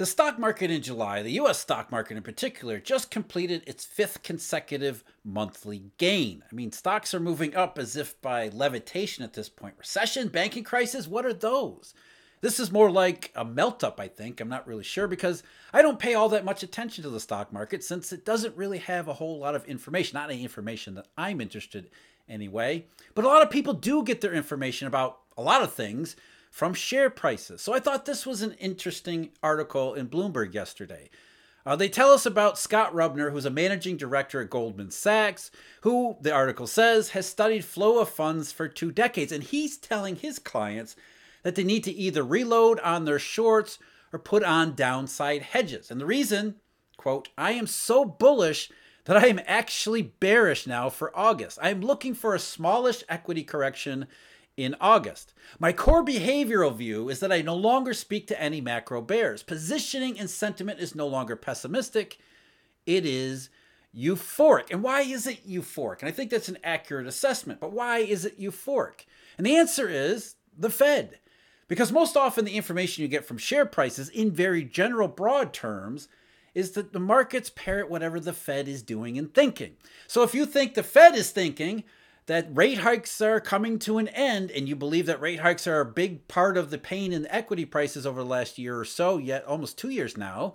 The stock market in July, the US stock market in particular, just completed its fifth consecutive monthly gain. I mean, stocks are moving up as if by levitation at this point. Recession, banking crisis, what are those? This is more like a melt up, I think. I'm not really sure because I don't pay all that much attention to the stock market since it doesn't really have a whole lot of information, not any information that I'm interested in anyway. But a lot of people do get their information about a lot of things from share prices. So I thought this was an interesting article in Bloomberg yesterday. Uh, they tell us about Scott Rubner, who's a managing director at Goldman Sachs, who, the article says, has studied flow of funds for two decades. And he's telling his clients that they need to either reload on their shorts or put on downside hedges. And the reason, quote, I am so bullish that I am actually bearish now for August. I am looking for a smallish equity correction in August. My core behavioral view is that I no longer speak to any macro bears. Positioning and sentiment is no longer pessimistic, it is euphoric. And why is it euphoric? And I think that's an accurate assessment, but why is it euphoric? And the answer is the Fed. Because most often the information you get from share prices, in very general, broad terms, is that the markets parrot whatever the Fed is doing and thinking. So if you think the Fed is thinking, that rate hikes are coming to an end, and you believe that rate hikes are a big part of the pain in equity prices over the last year or so, yet almost two years now,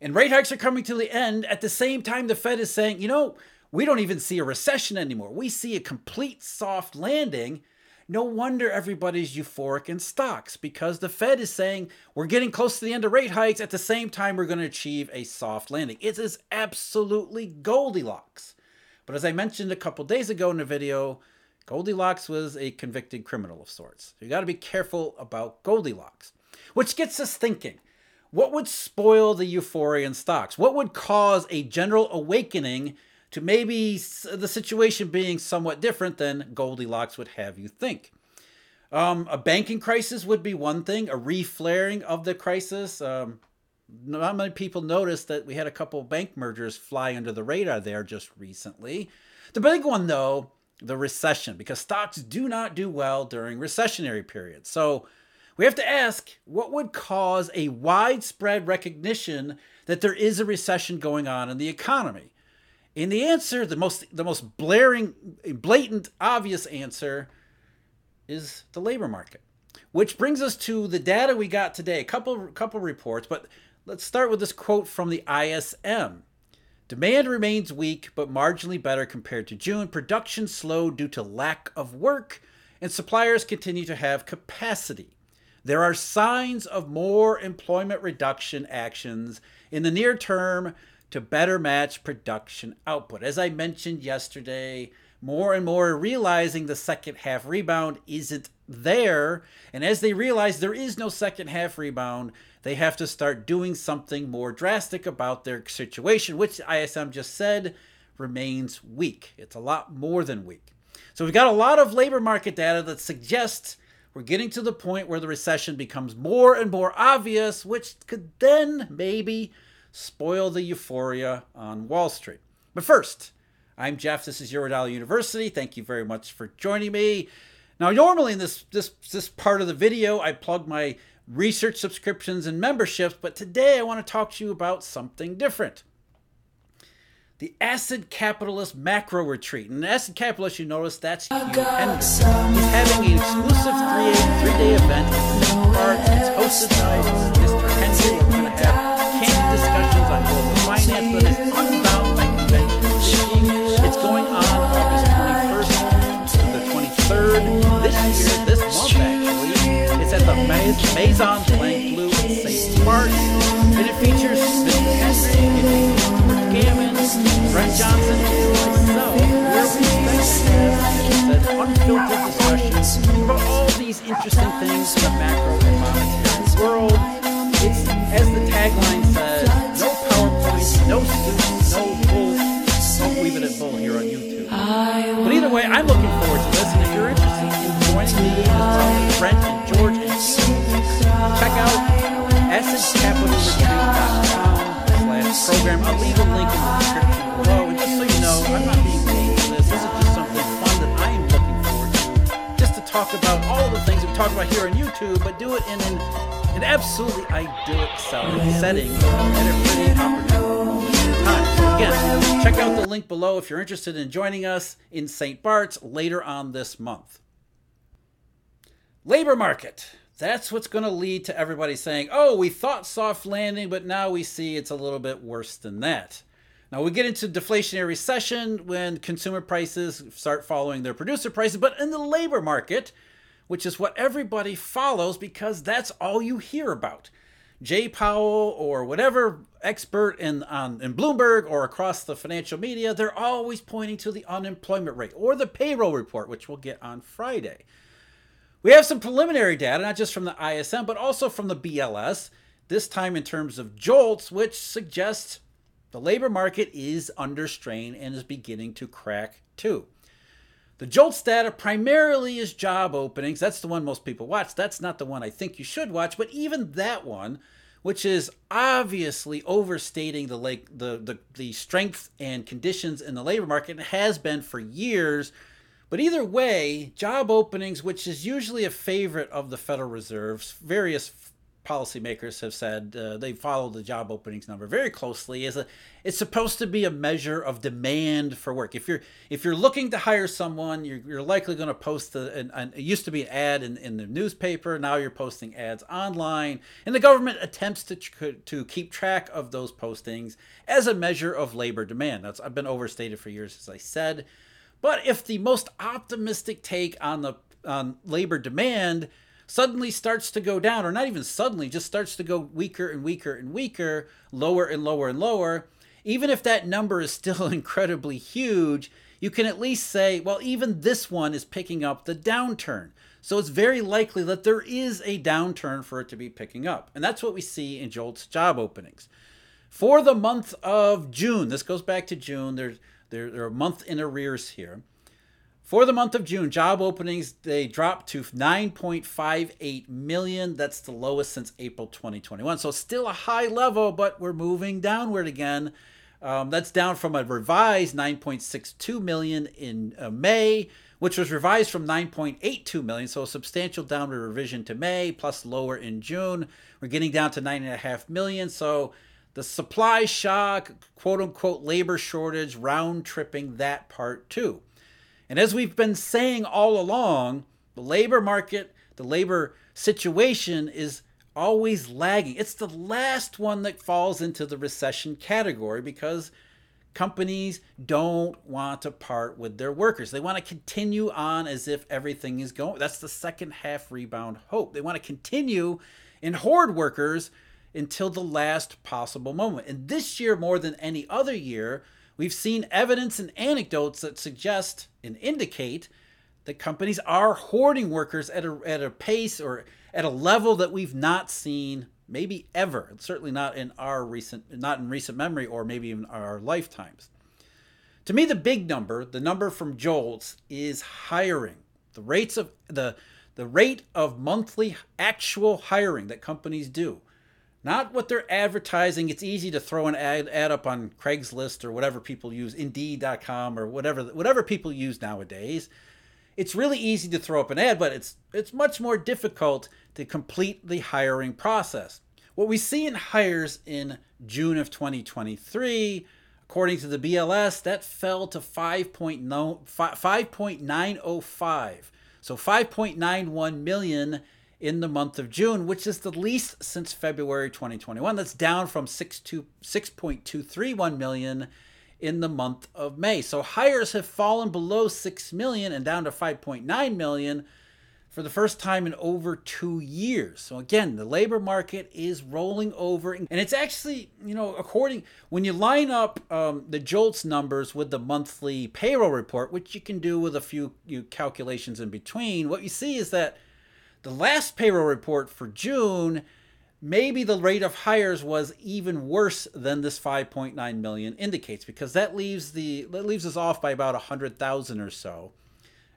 and rate hikes are coming to the end, at the same time, the Fed is saying, you know, we don't even see a recession anymore. We see a complete soft landing. No wonder everybody's euphoric in stocks because the Fed is saying we're getting close to the end of rate hikes. At the same time, we're going to achieve a soft landing. It is absolutely Goldilocks. But as I mentioned a couple days ago in the video, Goldilocks was a convicted criminal of sorts. So you got to be careful about Goldilocks. Which gets us thinking what would spoil the euphoria in stocks? What would cause a general awakening to maybe the situation being somewhat different than Goldilocks would have you think? Um, a banking crisis would be one thing, a reflaring of the crisis. Um, not many people noticed that we had a couple of bank mergers fly under the radar there just recently. The big one, though, the recession, because stocks do not do well during recessionary periods. So we have to ask what would cause a widespread recognition that there is a recession going on in the economy? And the answer, the most the most blaring, blatant, obvious answer is the labor market. Which brings us to the data we got today, a couple couple reports, but Let's start with this quote from the ISM. Demand remains weak, but marginally better compared to June. Production slowed due to lack of work, and suppliers continue to have capacity. There are signs of more employment reduction actions in the near term to better match production output. As I mentioned yesterday, more and more realizing the second half rebound isn't there. And as they realize there is no second half rebound, they have to start doing something more drastic about their situation, which ISM just said remains weak. It's a lot more than weak. So we've got a lot of labor market data that suggests we're getting to the point where the recession becomes more and more obvious, which could then maybe spoil the euphoria on Wall Street. But first, I'm Jeff. This is Eurodollar University. Thank you very much for joining me. Now, normally in this this this part of the video, I plug my research subscriptions and memberships, but today I want to talk to you about something different. The Acid Capitalist Macro Retreat. And Acid Capitalist, you notice that's Hugh Hendry's. He's having an exclusive three-day, event. It's hosted by Maison Blanc Bleu in St. Martin. And it features Mr. Hendry, it features Gammon, Brent Johnson, and myself, where we expect have unfiltered discussions about all these interesting things in the macro and monetary world. It's, as the tagline says, no PowerPoint, no suits, no bull. Don't leave it at bull here on YouTube. But either way, I'm looking forward to this, and if you're interested in joining me Brent acidcapitalretreat.com slash program. I'll leave a link in the description below. And just so you know, I'm not being paid for this. This is just something fun that I am looking forward to. Just to talk about all the things we talk about here on YouTube, but do it in an an absolutely idyllic setting a pretty opportune time. Again, check out the link below if you're interested in joining us in St. Bart's later on this month. Labor market. That's what's going to lead to everybody saying, oh, we thought soft landing, but now we see it's a little bit worse than that. Now we get into deflationary recession when consumer prices start following their producer prices, but in the labor market, which is what everybody follows because that's all you hear about. Jay Powell or whatever expert in on in Bloomberg or across the financial media, they're always pointing to the unemployment rate or the payroll report, which we'll get on Friday. We have some preliminary data, not just from the ISM, but also from the BLS, this time in terms of JOLTS, which suggests the labor market is under strain and is beginning to crack too. The JOLTS data primarily is job openings. That's the one most people watch. That's not the one I think you should watch, but even that one, which is obviously overstating the like the, the the strength and conditions in the labor market has been for years. But either way, job openings, which is usually a favorite of the Federal Reserve's various policymakers have said uh, they follow the job openings number very closely is a it's supposed to be a measure of demand for work. If you're if you're looking to hire someone you're, you're likely going to post a, an, an, it used to be an ad in, in the newspaper now you're posting ads online and the government attempts to to keep track of those postings as a measure of labor demand. That's i've been overstated for years as i said but if the most optimistic take on the on labor demand suddenly starts to go down, or not even suddenly, just starts to go weaker and weaker and weaker, lower and lower and lower, even if that number is still incredibly huge, you can at least say, well, even this one is picking up the downturn. So it's very likely that there is a downturn for it to be picking up. And that's what we see in JOLTS job openings. For the month of June, this goes back to June, there's, there are a month in arrears here. For the month of June, job openings they dropped to 9.58 million. That's the lowest since April 2021. So still a high level, but we're moving downward again. Um, that's down from a revised 9.62 million in uh, May, which was revised from 9.82 million. So a substantial downward revision to May, plus lower in June. We're getting down to 9.5 million. So the supply shock, quote unquote, labor shortage, round tripping that part too. And as we've been saying all along, the labor market, the labor situation is always lagging. It's the last one that falls into the recession category because companies don't want to part with their workers. They want to continue on as if everything is going. That's the second half rebound hope. They want to continue and hoard workers until the last possible moment. And this year, more than any other year, We've seen evidence and anecdotes that suggest and indicate that companies are hoarding workers at a, at a pace or at a level that we've not seen maybe ever certainly not in our recent not in recent memory or maybe even our lifetimes. To me the big number the number from jolts is hiring. The rates of the the rate of monthly actual hiring that companies do not what they're advertising. It's easy to throw an ad, ad up on Craigslist or whatever people use, Indeed.com or whatever whatever people use nowadays. It's really easy to throw up an ad, but it's it's much more difficult to complete the hiring process. What we see in hires in June of 2023, according to the BLS, that fell to 5.905. So 5.91 million in the month of June, which is the least since February 2021. That's down from 6.231 million in the month of May. So hires have fallen below 6 million and down to 5.9 million for the first time in over 2 years. So again, the labor market is rolling over and it's actually, you know, according when you line up um, the JOLTS numbers with the monthly payroll report, which you can do with a few you know, calculations in between, what you see is that the last payroll report for June, maybe the rate of hires was even worse than this 5.9 million indicates because that leaves the that leaves us off by about 100,000 or so.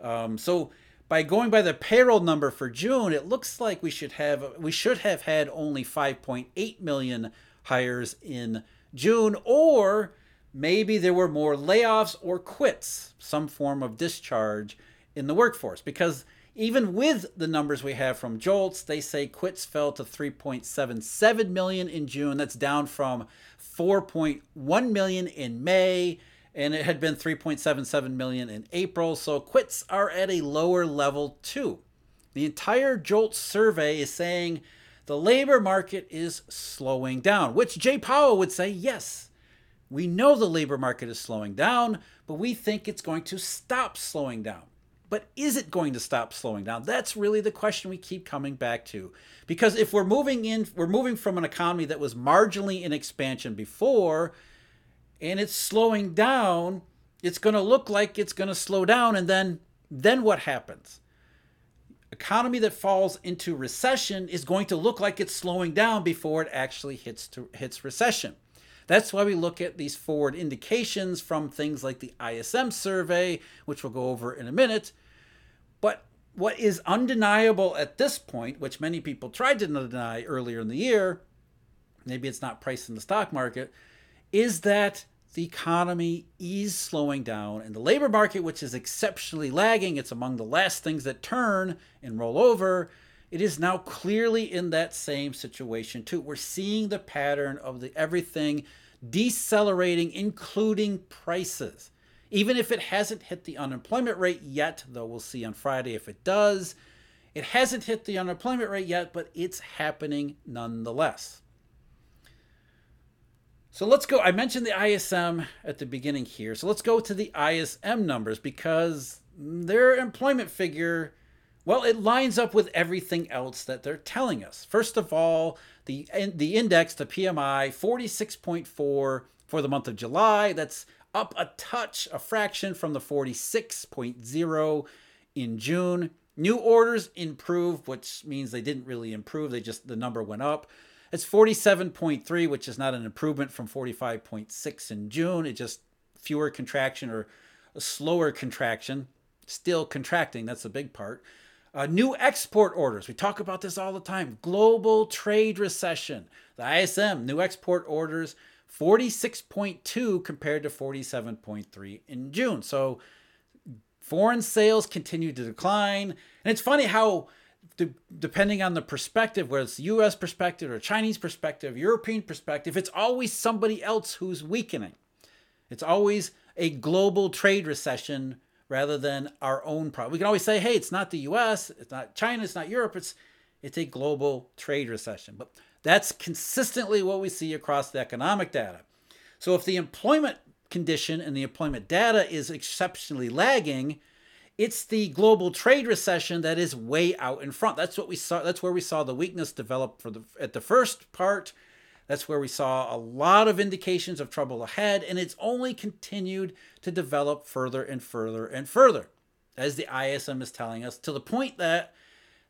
Um, so by going by the payroll number for June, it looks like we should have we should have had only 5.8 million hires in June or maybe there were more layoffs or quits, some form of discharge in the workforce because Even with the numbers we have from JOLTS, they say quits fell to 3.77 million in June. That's down from 4.1 million in May, and it had been 3.77 million in April. So quits are at a lower level too. The entire JOLTS survey is saying the labor market is slowing down, which Jay Powell would say, yes, we know the labor market is slowing down, but we think it's going to stop slowing down. But is it going to stop slowing down? That's really the question we keep coming back to. Because if we're moving in, we're moving from an economy that was marginally in expansion before and it's slowing down, it's going to look like it's going to slow down and then then what happens? Economy that falls into recession is going to look like it's slowing down before it actually hits to hits recession. That's why we look at these forward indications from things like the ISM survey, which we'll go over in a minute. But what is undeniable at this point, which many people tried to deny earlier in the year, maybe it's not priced in the stock market, is that the economy is slowing down and the labor market, which is exceptionally lagging, it's among the last things that turn and roll over. It is now clearly in that same situation too. We're seeing the pattern of the everything decelerating, including prices. Even if it hasn't hit the unemployment rate yet, though we'll see on Friday if it does. It hasn't hit the unemployment rate yet, but it's happening nonetheless. So let's go. I mentioned the ISM at the beginning here. So let's go to the ISM numbers because their employment figure, well, it lines up with everything else that they're telling us. First of all, the the index, the PMI, 46.4 for the month of July. That's up a touch, a fraction from the 46.0 in June. New orders improved, which means they didn't really improve. They just the number went up. It's 47.3, which is not an improvement from 45.6 in June. It just fewer contraction or a slower contraction. Still contracting. That's a big part. Uh, new export orders. We talk about this all the time. Global trade recession. The ISM, new export orders, 46.2 compared to 47.3 in June. So foreign sales continue to decline. And it's funny how, de- depending on the perspective, whether it's US perspective or Chinese perspective, European perspective, it's always somebody else who's weakening. It's always a global trade recession rather than our own problem. We can always say, hey, it's not the US, it's not China, it's not Europe, it's it's a global trade recession. But that's consistently what we see across the economic data. So if the employment condition and the employment data is exceptionally lagging, it's the global trade recession that is way out in front. That's what we saw. That's where we saw the weakness develop for the at the first part that's where we saw a lot of indications of trouble ahead, and it's only continued to develop further and further and further, as the ISM is telling us, to the point that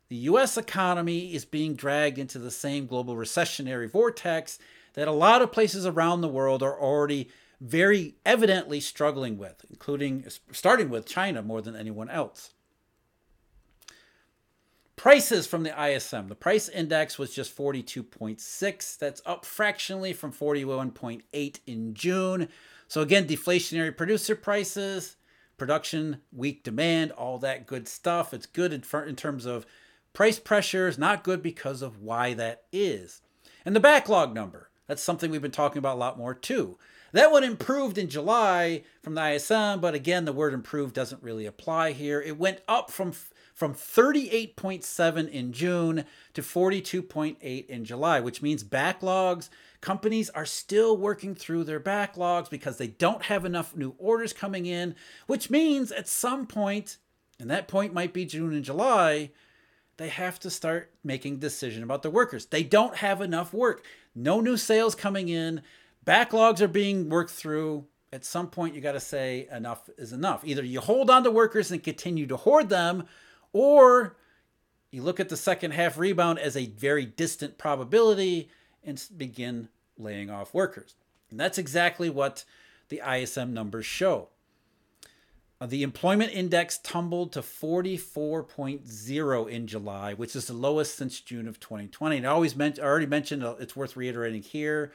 the US economy is being dragged into the same global recessionary vortex that a lot of places around the world are already very evidently struggling with, including starting with China more than anyone else. Prices from the ISM. The price index was just 42.6. That's up fractionally from 41.8 in June. So, again, deflationary producer prices, production, weak demand, all that good stuff. It's good in, terms of price pressures, not good because of why that is. And the backlog number. That's something we've been talking about a lot more too. That one improved in July from the ISM, but again, the word improved doesn't really apply here. It went up from from 38.7 in June to 42.8 in July, which means backlogs. Companies are still working through their backlogs because they don't have enough new orders coming in, which means at some point, and that point might be June and July, they have to start making decision about their workers. They don't have enough work. No new sales coming in. Backlogs are being worked through. At some point, you got to say enough is enough. Either you hold on to workers and continue to hoard them, or you look at the second half rebound as a very distant probability and begin laying off workers. And that's exactly what the ISM numbers show. Uh, the employment index tumbled to 44.0 in July, which is the lowest since June of 2020. And I always meant, I already mentioned, uh, it's worth reiterating here.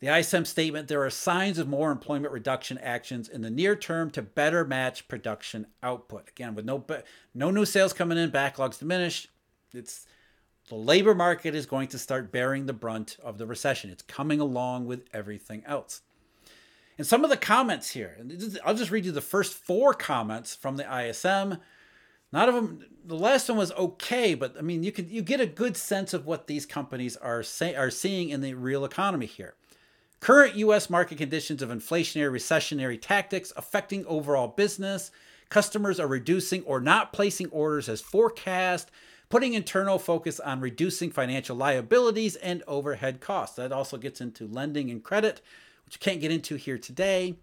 The ISM statement there are signs of more employment reduction actions in the near term to better match production output. Again, with no no new sales coming in, backlogs diminished. It's the labor market is going to start bearing the brunt of the recession. It's coming along with everything else. And some of the comments here, I'll just read you the first four comments from the ISM. Not of them. The last one was okay, but I mean, you can you get a good sense of what these companies are say, are seeing in the real economy here. Current U.S. market conditions of inflationary recessionary tactics affecting overall business. Customers are reducing or not placing orders as forecast, putting internal focus on reducing financial liabilities and overhead costs. That also gets into lending and credit, which you can't get into here today.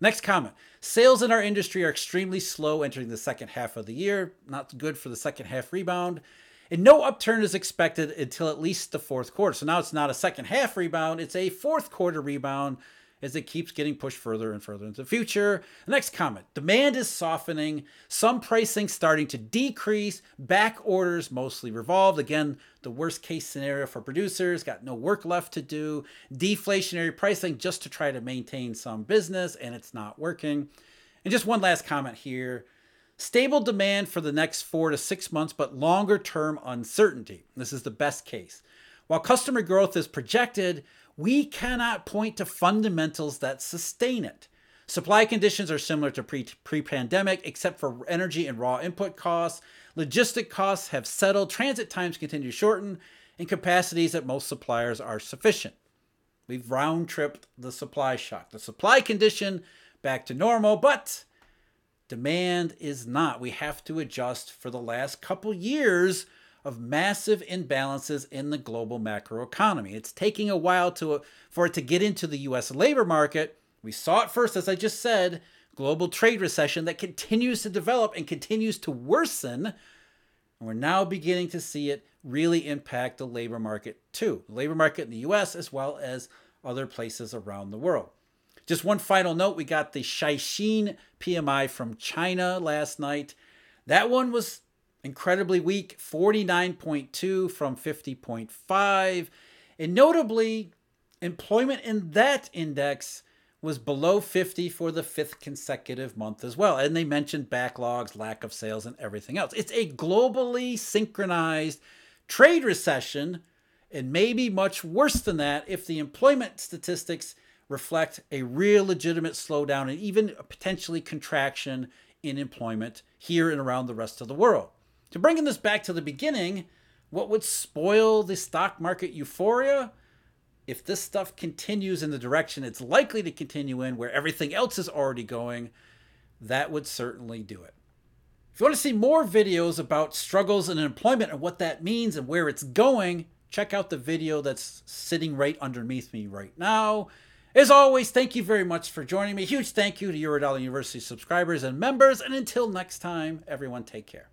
Next comment Sales in our industry are extremely slow entering the second half of the year. Not good for the second half rebound. And no upturn is expected until at least the fourth quarter. So now it's not a second half rebound, it's a fourth quarter rebound as it keeps getting pushed further and further into the future. The next comment demand is softening, some pricing starting to decrease, back orders mostly revolved. Again, the worst case scenario for producers, got no work left to do, deflationary pricing just to try to maintain some business, and it's not working. And just one last comment here Stable demand for the next four to six months, but longer term uncertainty. This is the best case. While customer growth is projected, we cannot point to fundamentals that sustain it. Supply conditions are similar to pre pandemic, except for energy and raw input costs. Logistic costs have settled, transit times continue to shorten, and capacities at most suppliers are sufficient. We've round tripped the supply shock. The supply condition back to normal, but Demand is not. We have to adjust for the last couple years of massive imbalances in the global macroeconomy. It's taking a while to for it to get into the US labor market. We saw it first as I just said, global trade recession that continues to develop and continues to worsen. And we're now beginning to see it really impact the labor market too. The labor market in the US as well as other places around the world. Just one final note we got the Caixin PMI from China last night. That one was incredibly weak 49.2 from 50.5. And notably, employment in that index was below 50 for the fifth consecutive month as well. And they mentioned backlogs, lack of sales, and everything else. It's a globally synchronized trade recession, and maybe much worse than that if the employment statistics reflect a real legitimate slowdown and even potentially contraction in employment here and around the rest of the world. To bring this back to the beginning, what would spoil the stock market euphoria? If this stuff continues in the direction it's likely to continue in, where everything else is already going, that would certainly do it. If you want to see more videos about struggles in employment and what that means and where it's going, check out the video that's sitting right underneath me right now. As always, thank you very much for joining me. Huge thank you to Eurodollar University subscribers and members. And until next time, everyone take care.